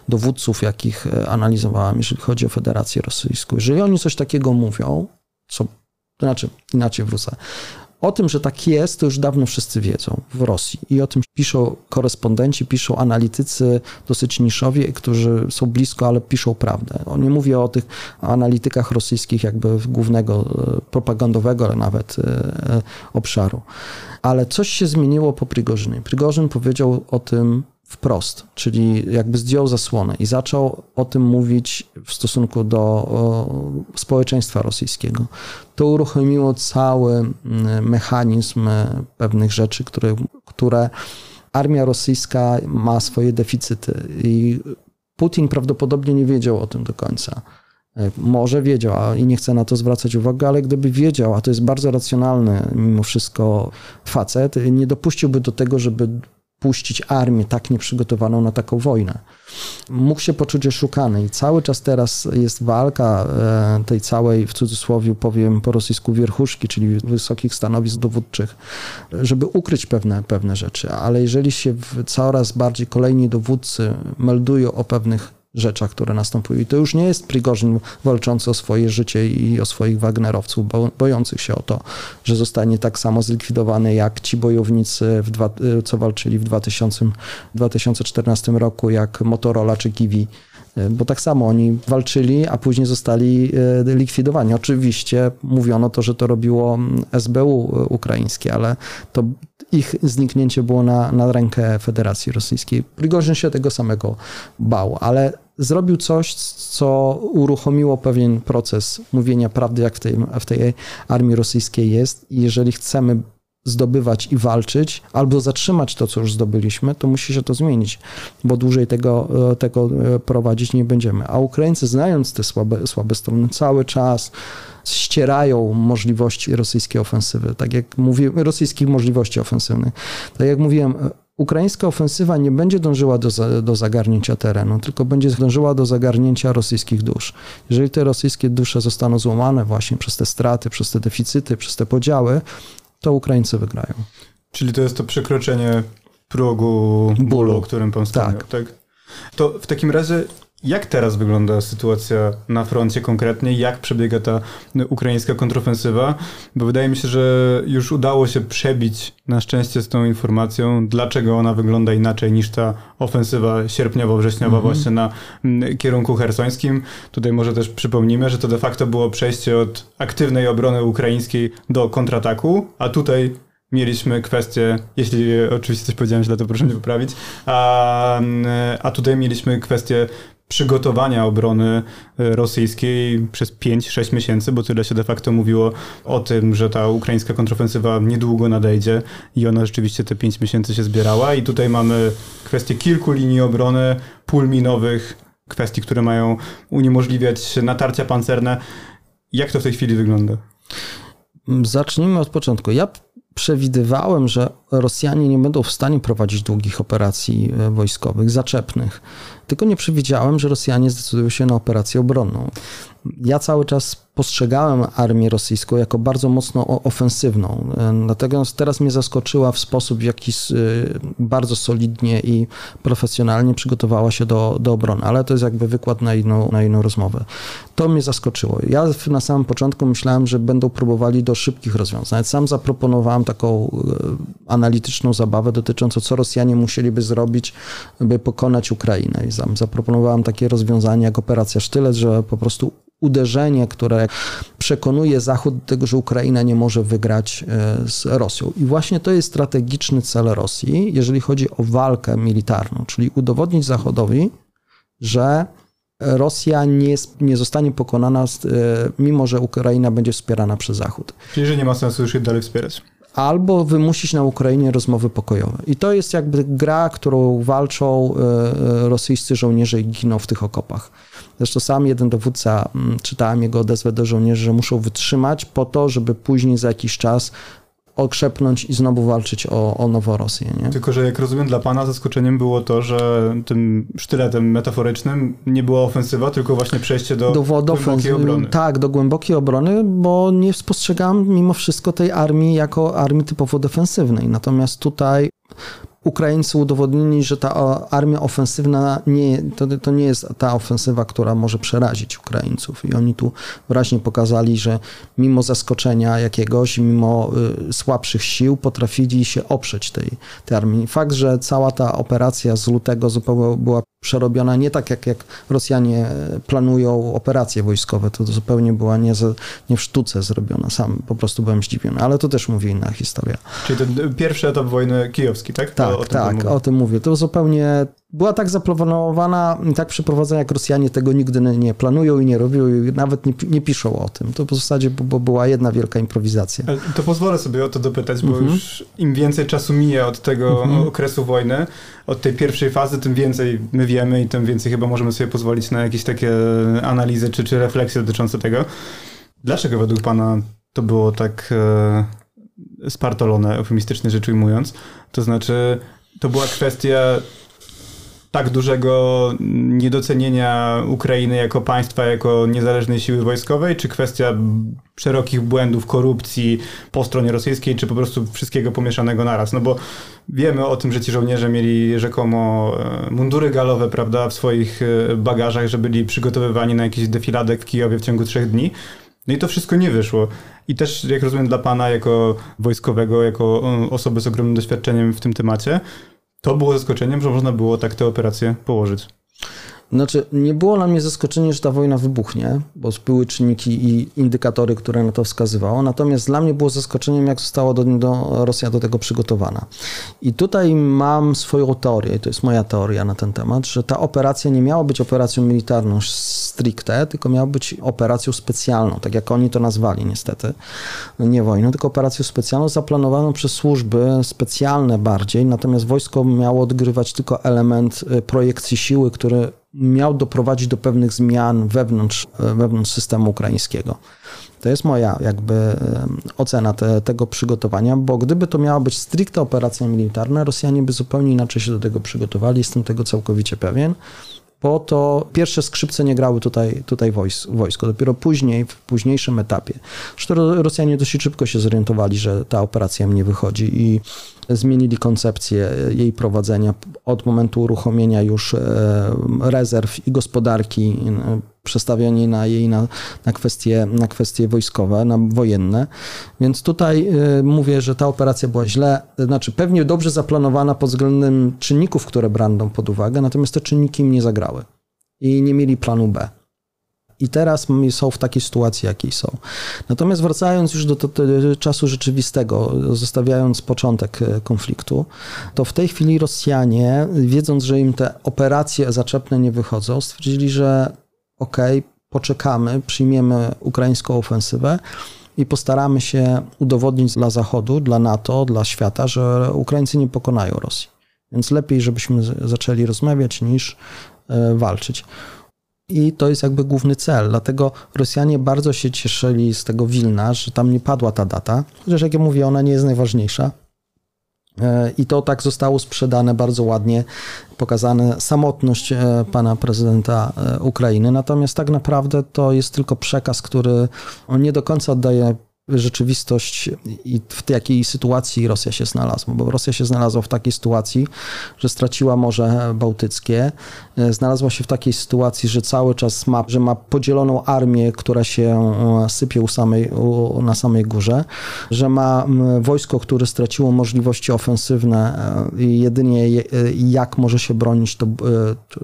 dowódców, jakich e, analizowałem, jeżeli chodzi o Federację Rosyjską. Jeżeli oni coś takiego mówią, co, to znaczy, inaczej wrócę, o tym, że tak jest, to już dawno wszyscy wiedzą w Rosji i o tym piszą korespondenci, piszą analitycy dosyć niszowi, którzy są blisko, ale piszą prawdę. Nie mówię o tych analitykach rosyjskich jakby głównego e, propagandowego, ale nawet e, e, obszaru. Ale coś się zmieniło po Prigorzynie. Prigorzyn powiedział o tym wprost, czyli jakby zdjął zasłonę i zaczął o tym mówić w stosunku do społeczeństwa rosyjskiego. To uruchomiło cały mechanizm e, pewnych rzeczy, które, które armia rosyjska ma swoje deficyty i Putin prawdopodobnie nie wiedział o tym do końca. E, może wiedział i nie chcę na to zwracać uwagi, ale gdyby wiedział, a to jest bardzo racjonalny mimo wszystko facet, nie dopuściłby do tego, żeby puścić armię tak nieprzygotowaną na taką wojnę. Mógł się poczuć oszukany i cały czas teraz jest walka e, tej całej, w cudzysłowie powiem po rosyjsku, wierchuszki, czyli wysokich stanowisk dowódczych, żeby ukryć pewne, pewne rzeczy. Ale jeżeli się coraz bardziej kolejni dowódcy meldują o pewnych rzeczach, które następują. I to już nie jest Prigorzyn walczący o swoje życie i o swoich Wagnerowców, bo, bojących się o to, że zostanie tak samo zlikwidowany jak ci bojownicy, dwa, co walczyli w 2000, 2014 roku, jak Motorola czy Kiwi bo tak samo oni walczyli, a później zostali e, likwidowani. Oczywiście mówiono to, że to robiło SBU e, ukraińskie, ale to ich zniknięcie było na, na rękę Federacji Rosyjskiej. Prigorzyn się tego samego bał, ale zrobił coś, co uruchomiło pewien proces mówienia prawdy, jak w tej, w tej armii rosyjskiej jest. I jeżeli chcemy zdobywać i walczyć, albo zatrzymać to, co już zdobyliśmy, to musi się to zmienić, bo dłużej tego, e, tego e, prowadzić nie będziemy. A Ukraińcy, znając te słabe, słabe strony, cały czas ścierają możliwości rosyjskiej ofensywy, tak jak mówię, rosyjskich możliwości ofensywnych. Tak jak mówiłem, ukraińska ofensywa nie będzie dążyła do, do zagarnięcia terenu, tylko będzie dążyła do zagarnięcia rosyjskich dusz. Jeżeli te rosyjskie dusze zostaną złamane właśnie przez te straty, przez te deficyty, przez te podziały, to Ukraińcy wygrają. Czyli to jest to przekroczenie progu bólu, o którym pan wspomniał, tak. tak? To w takim razie jak teraz wygląda sytuacja na froncie konkretnie? Jak przebiega ta ukraińska kontrofensywa? Bo wydaje mi się, że już udało się przebić na szczęście z tą informacją, dlaczego ona wygląda inaczej niż ta ofensywa sierpniowo-wrześniowa mm -hmm. właśnie na kierunku hersońskim. Tutaj może też przypomnimy, że to de facto było przejście od aktywnej obrony ukraińskiej do kontrataku, a tutaj mieliśmy kwestię, jeśli oczywiście coś powiedziałem źle, to proszę mnie poprawić, a, a tutaj mieliśmy kwestię przygotowania obrony e, rosyjskiej przez 5-6 miesięcy, bo tyle się de facto mówiło o tym, że ta ukraińska kontrofensywa niedługo nadejdzie i ona rzeczywiście te 5 miesięcy się zbierała i tutaj mamy kwestię kilku linii obrony, pól minowych, kwestii, które mają uniemożliwiać natarcia pancerne. Jak to w tej chwili wygląda? Zacznijmy od początku. Ja przewidywałem, że Rosjanie nie będą w stanie prowadzić długich operacji e, wojskowych, zaczepnych. Tylko nie przewidziałem, że Rosjanie zdecydują się na operację obronną. Ja cały czas postrzegałem armię rosyjską jako bardzo mocno ofensywną. Natomiast teraz mnie zaskoczyła w sposób, w jaki bardzo solidnie i profesjonalnie przygotowała się do, do obrony, ale to jest jakby wykład na inną, na inną rozmowę. To mnie zaskoczyło. Ja na samym początku myślałem, że będą próbowali do szybkich rozwiązań. Sam zaproponowałem taką e, analityczną zabawę dotyczącą, co Rosjanie musieliby zrobić, by pokonać Ukrainę. I zaproponowałem takie rozwiązanie jak operacja Sztylet, że po prostu uderzenie, które przekonuje Zachód do tego, że Ukraina nie może wygrać e, z Rosją. I właśnie to jest strategiczny cel Rosji, jeżeli chodzi o walkę militarną, czyli udowodnić Zachodowi, że Rosja nie, nie zostanie pokonana, e, mimo że Ukraina będzie wspierana przez Zachód. Czyli, że nie ma sensu już jej dalej wspierać albo wymusić na Ukrainie rozmowy pokojowe. I to jest jakby gra, którą walczą e, rosyjscy żołnierze i giną w tych okopach. Zresztą sam jeden dowódca, mm, czytałem jego odezwę do żołnierzy, że muszą wytrzymać po to, żeby później za jakiś czas okrzepnąć i znowu walczyć o, o Noworosję. Nie? Tylko, że jak rozumiem, dla pana zaskoczeniem było to, że tym sztyletem metaforycznym nie była ofensywa, tylko właśnie przejście do, do głębokiej obrony. Tak, do głębokiej obrony, bo nie spostrzegam mimo wszystko tej armii jako armii typowo defensywnej. Natomiast tutaj Ukraińcy udowodnili, że ta armia ofensywna nie, to, to nie jest ta ofensywa, która może przerazić Ukraińców. I oni tu wyraźnie pokazali, że mimo zaskoczenia jakiegoś, mimo y, słabszych sił, potrafili się oprzeć tej, tej armii. Fakt, że cała ta operacja z lutego zupełnie była przerobiona nie tak, jak, jak Rosjanie planują operacje wojskowe. To zupełnie była nie, nie w sztuce zrobiona. Sam po prostu byłem zdziwiony, ale to też mówi inna historia. Czyli ten pierwszy etap wojny kijowski, tak? Tak, o tym Tak, o tym mówię. To zupełnie była tak zaplanowana tak przeprowadzona, jak Rosjanie tego nigdy nie planują i nie robią i nawet nie, nie piszą o tym. To w zasadzie bo była jedna wielka improwizacja. To pozwolę sobie o to dopytać, bo mhm. już im więcej czasu mija od tego mhm. okresu wojny, od tej pierwszej fazy, tym więcej my wiemy i tym więcej chyba możemy sobie pozwolić na jakieś takie analizy czy, czy refleksje dotyczące tego. Dlaczego według Pana to było tak e, spartolone, eufemistycznie rzecz ujmując? To znaczy, to była kwestia tak dużego niedocenienia Ukrainy jako państwa, jako niezależnej siły wojskowej, czy kwestia szerokich błędów, korupcji po stronie rosyjskiej, czy po prostu wszystkiego pomieszanego naraz? No bo wiemy o tym, że ci żołnierze mieli rzekomo e, mundury galowe, prawda, w swoich e, bagażach, że byli przygotowywani na jakiś defiladek w Kijowie w ciągu trzech dni. No i to wszystko nie wyszło. I też, jak rozumiem, dla pana jako wojskowego, jako osoby z ogromnym doświadczeniem w tym temacie, to było zaskoczeniem, że można było tak te operacje położyć. Znaczy, nie było dla mnie zaskoczenie, że ta wojna wybuchnie, bo były czynniki i indykatory, które na to wskazywało. Natomiast dla mnie było zaskoczeniem, jak została do, do Rosja do tego przygotowana. I tutaj mam swoją teorię, to jest moja teoria na ten temat, że ta operacja nie miała być operacją militarną stricte, tylko miała być operacją specjalną, tak jak oni to nazwali niestety. Nie wojną, tylko operacją specjalną, zaplanowaną przez służby specjalne bardziej, natomiast wojsko miało odgrywać tylko element y, projekcji siły, który miał doprowadzić do pewnych zmian wewnątrz, wewnątrz systemu ukraińskiego. To jest moja jakby ocena te, tego przygotowania, bo gdyby to miała być stricte operacja militarna, Rosjanie by zupełnie inaczej się do tego przygotowali, jestem tego całkowicie pewien bo to pierwsze skrzypce nie grały tutaj, tutaj wojsko. Dopiero później, w późniejszym etapie. Zresztą Rosjanie dosyć szybko się zorientowali, że ta operacja nie wychodzi i zmienili koncepcję jej prowadzenia od momentu uruchomienia już e, rezerw i gospodarki, e, przestawianie na jej na, na, kwestie, na kwestie wojskowe, na wojenne. Więc tutaj e, mówię, że ta operacja była źle, znaczy pewnie dobrze zaplanowana pod względem czynników, które brandą pod uwagę, natomiast te czynniki im nie zagrały i nie mieli planu B i teraz są w takiej sytuacji, jakiej są. Natomiast wracając już do, do, do, czasu rzeczywistego, zostawiając początek e, konfliktu, to w tej chwili Rosjanie, wiedząc, że im te operacje zaczepne nie wychodzą, stwierdzili, że okej, okay, poczekamy, przyjmiemy ukraińską ofensywę i postaramy się udowodnić dla Zachodu, dla NATO, dla świata, że Ukraińcy nie pokonają Rosji. Więc lepiej, żebyśmy zaczęli rozmawiać niż e, walczyć. I to jest jakby główny cel. Dlatego Rosjanie bardzo się cieszyli z tego Wilna, że tam nie padła ta data. Chociaż, jak ja mówię, ona nie jest najważniejsza. E, I to tak zostało sprzedane bardzo ładnie, pokazane samotność e, pana prezydenta e, Ukrainy. Natomiast tak naprawdę to jest tylko przekaz, który nie do końca oddaje rzeczywistość i w jakiej sytuacji Rosja się znalazła. Bo Rosja się znalazła w takiej sytuacji, że straciła Morze Bałtyckie, e, znalazła się w takiej sytuacji, że cały czas ma, że ma podzieloną armię, która się e, sypie u samej, u, na samej górze, że ma wojsko, które straciło możliwości ofensywne e, i jedynie jak może się bronić, to,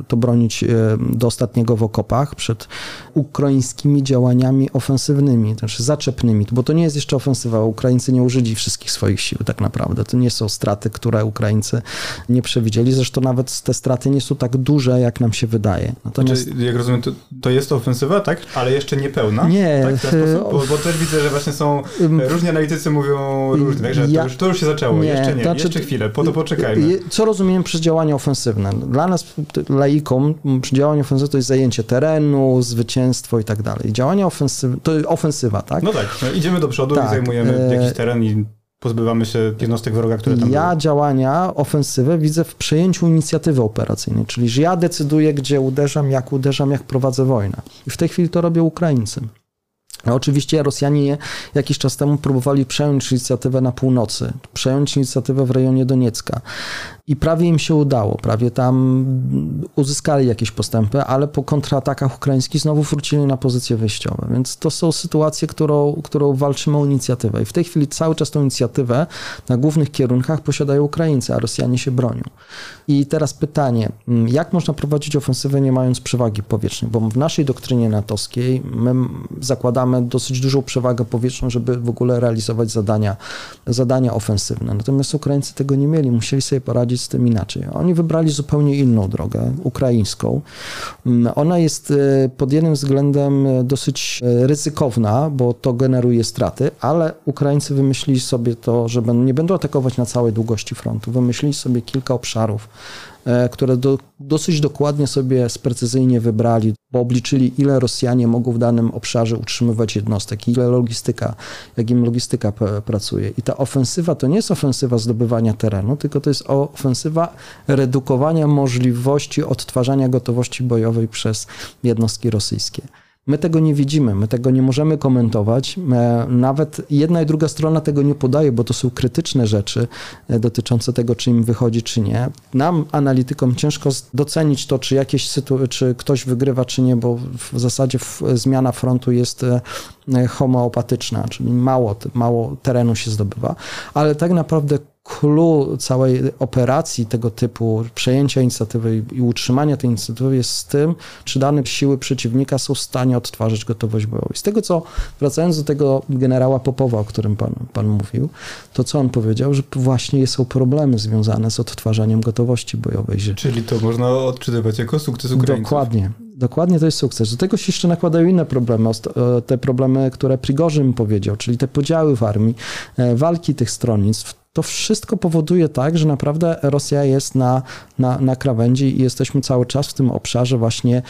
to bronić do ostatniego w okopach przed ukraińskimi działaniami ofensywnymi, znaczy zaczepnymi, bo to nie jest jeszcze ofensywa. Ukraińcy nie użyli wszystkich swoich sił tak naprawdę. To nie są straty, które Ukraińcy nie przewidzieli. Zresztą nawet te straty nie są tak duże, jak nam się wydaje. Natomiast... Znaczy, jak rozumiem, to, to jest ofensywa, tak? Ale jeszcze nie pełna? Nie. Tak, bo, bo, też widzę, że właśnie są, różni analitycy mówią różnie, także ja... to, już, to już się zaczęło. Nie, jeszcze nie, znaczy, jeszcze chwilę, po to poczekajmy. Co rozumiem przez działania ofensywne? Dla nas, laikom, działanie ofensywne to jest zajęcie terenu, zwycięstwo i tak dalej. Działania ofensywne, to ofensywa, tak? No tak, no idziemy do przodu tak, i zajmujemy e, jakiś teren i pozbywamy się jednostek wroga, które tam Ja były. działania, ofensywę widzę w przejęciu inicjatywy operacyjnej, czyli że ja decyduję, gdzie uderzam, jak uderzam, jak prowadzę wojnę. I w tej chwili to robią Ukraińcy. Oczywiście Rosjanie jakiś czas temu próbowali przejąć inicjatywę na północy, przejąć inicjatywę w rejonie Doniecka. I prawie im się udało, prawie tam uzyskali jakieś postępy, ale po kontratakach ukraińskich znowu wrócili na pozycje wyjściowe. Więc to są sytuacje, którą, którą walczymy o inicjatywę. I w tej chwili cały czas tą inicjatywę na głównych kierunkach posiadają Ukraińcy, a Rosjanie się bronią. I teraz pytanie, jak można prowadzić ofensywę nie mając przewagi powietrznej? Bo w naszej doktrynie natowskiej my zakładamy dosyć dużą przewagę powietrzną, żeby w ogóle realizować zadania, zadania ofensywne. Natomiast Ukraińcy tego nie mieli, musieli sobie poradzić z tym inaczej. Oni wybrali zupełnie inną drogę, ukraińską. Mm, ona jest e, pod jednym względem dosyć ryzykowna, bo to generuje straty, ale Ukraińcy wymyślili sobie to, że nie będą atakować na całej długości frontu. Wymyślili sobie kilka obszarów, E, które do, dosyć dokładnie sobie sprecyzyjnie wybrali, bo obliczyli, ile Rosjanie mogą w danym obszarze utrzymywać jednostek, ile logistyka, jak im logistyka pracuje. I ta ofensywa to nie jest ofensywa zdobywania terenu, tylko to jest ofensywa redukowania możliwości odtwarzania gotowości bojowej przez jednostki rosyjskie. My tego nie widzimy, my tego nie możemy komentować. E, nawet jedna i druga strona tego nie podaje, bo to są krytyczne rzeczy e, dotyczące tego, czy im wychodzi, czy nie. Nam, analitykom, ciężko docenić to, czy jakieś czy ktoś wygrywa, czy nie, bo w zasadzie zmiana frontu jest e, homeopatyczna, czyli mało, mało terenu się zdobywa, ale tak naprawdę clue całej operacji tego typu, przejęcia inicjatywy i utrzymania tej inicjatywy jest z tym, czy dane siły przeciwnika są w stanie odtwarzać gotowość bojową. Z tego co, wracając do tego generała Popowa, o którym pan, pan mówił, to co on powiedział, że właśnie są problemy związane z odtwarzaniem gotowości bojowej. Czyli to można odczytywać jako sukces Ukraińców. Dokładnie. Dokładnie to jest sukces. Do tego się jeszcze nakładają inne problemy, te problemy, które Prigorzyn powiedział, czyli te podziały w armii, e, walki tych stronnictw, to wszystko powoduje tak, że naprawdę Rosja jest na, na, na krawędzi i jesteśmy cały czas w tym obszarze właśnie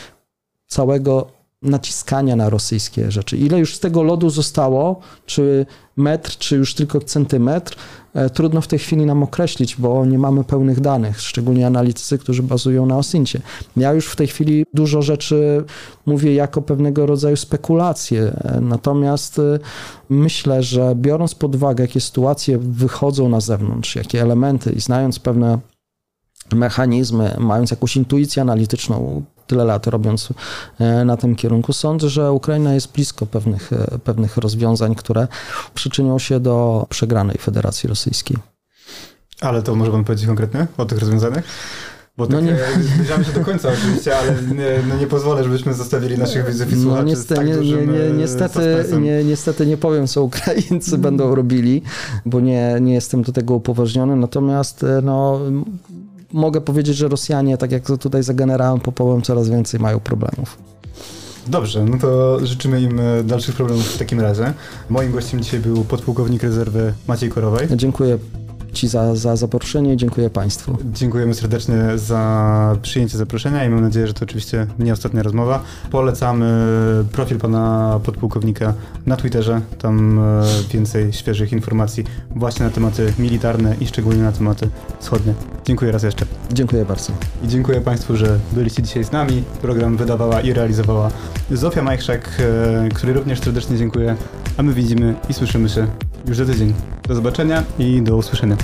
całego naciskania na rosyjskie rzeczy. Ile już z tego lodu zostało, czy metr, czy już tylko centymetr, trudno w tej chwili nam określić, bo nie mamy pełnych danych, szczególnie analitycy, którzy bazują na Osincie. Ja już w tej chwili dużo rzeczy mówię jako pewnego rodzaju spekulacje, e, natomiast e, myślę, że biorąc pod uwagę, jakie sytuacje wychodzą na zewnątrz, jakie elementy i znając pewne mechanizmy, mając jakąś intuicję analityczną, tyle lat robiąc e, na tym kierunku, sądzę, że Ukraina jest blisko pewnych, e, pewnych rozwiązań, które przyczynią się do przegranej Federacji Rosyjskiej. Ale to może pan powiedzieć konkretnie o tych rozwiązaniach? Bo no tak, nie... zbliżamy się do końca oczywiście, ale nie, no nie pozwolę, żebyśmy zostawili naszych widzów i no słuchaczy no niestety, tak nie, nie, nie, niestety, nie, niestety nie powiem, co Ukraińcy będą robili, bo nie, nie jestem do tego upoważniony, natomiast e, no, mogę powiedzieć, że Rosjanie, tak jak tutaj za generałem Popowem, coraz więcej mają problemów. Dobrze, no to życzymy im e, dalszych problemów w takim razie. Moim gościem dzisiaj był podpułkownik rezerwy Maciej Korowej. Dziękuję Ci za, za zaproszenie i dziękuję Państwu. Dziękujemy serdecznie za przyjęcie zaproszenia i mam nadzieję, że to oczywiście nie ostatnia rozmowa. Polecamy profil pana podpułkownika na Twitterze. Tam e, więcej świeżych informacji właśnie na tematy militarne i szczególnie na tematy wschodnie. Dziękuję raz jeszcze. Dziękuję bardzo. I dziękuję Państwu, że byliście dzisiaj z nami. Program wydawała i realizowała Zofia Majchrzak, e, której również serdecznie dziękuję. A my widzimy i słyszymy się już za tydzień. Do zobaczenia i do usłyszenia.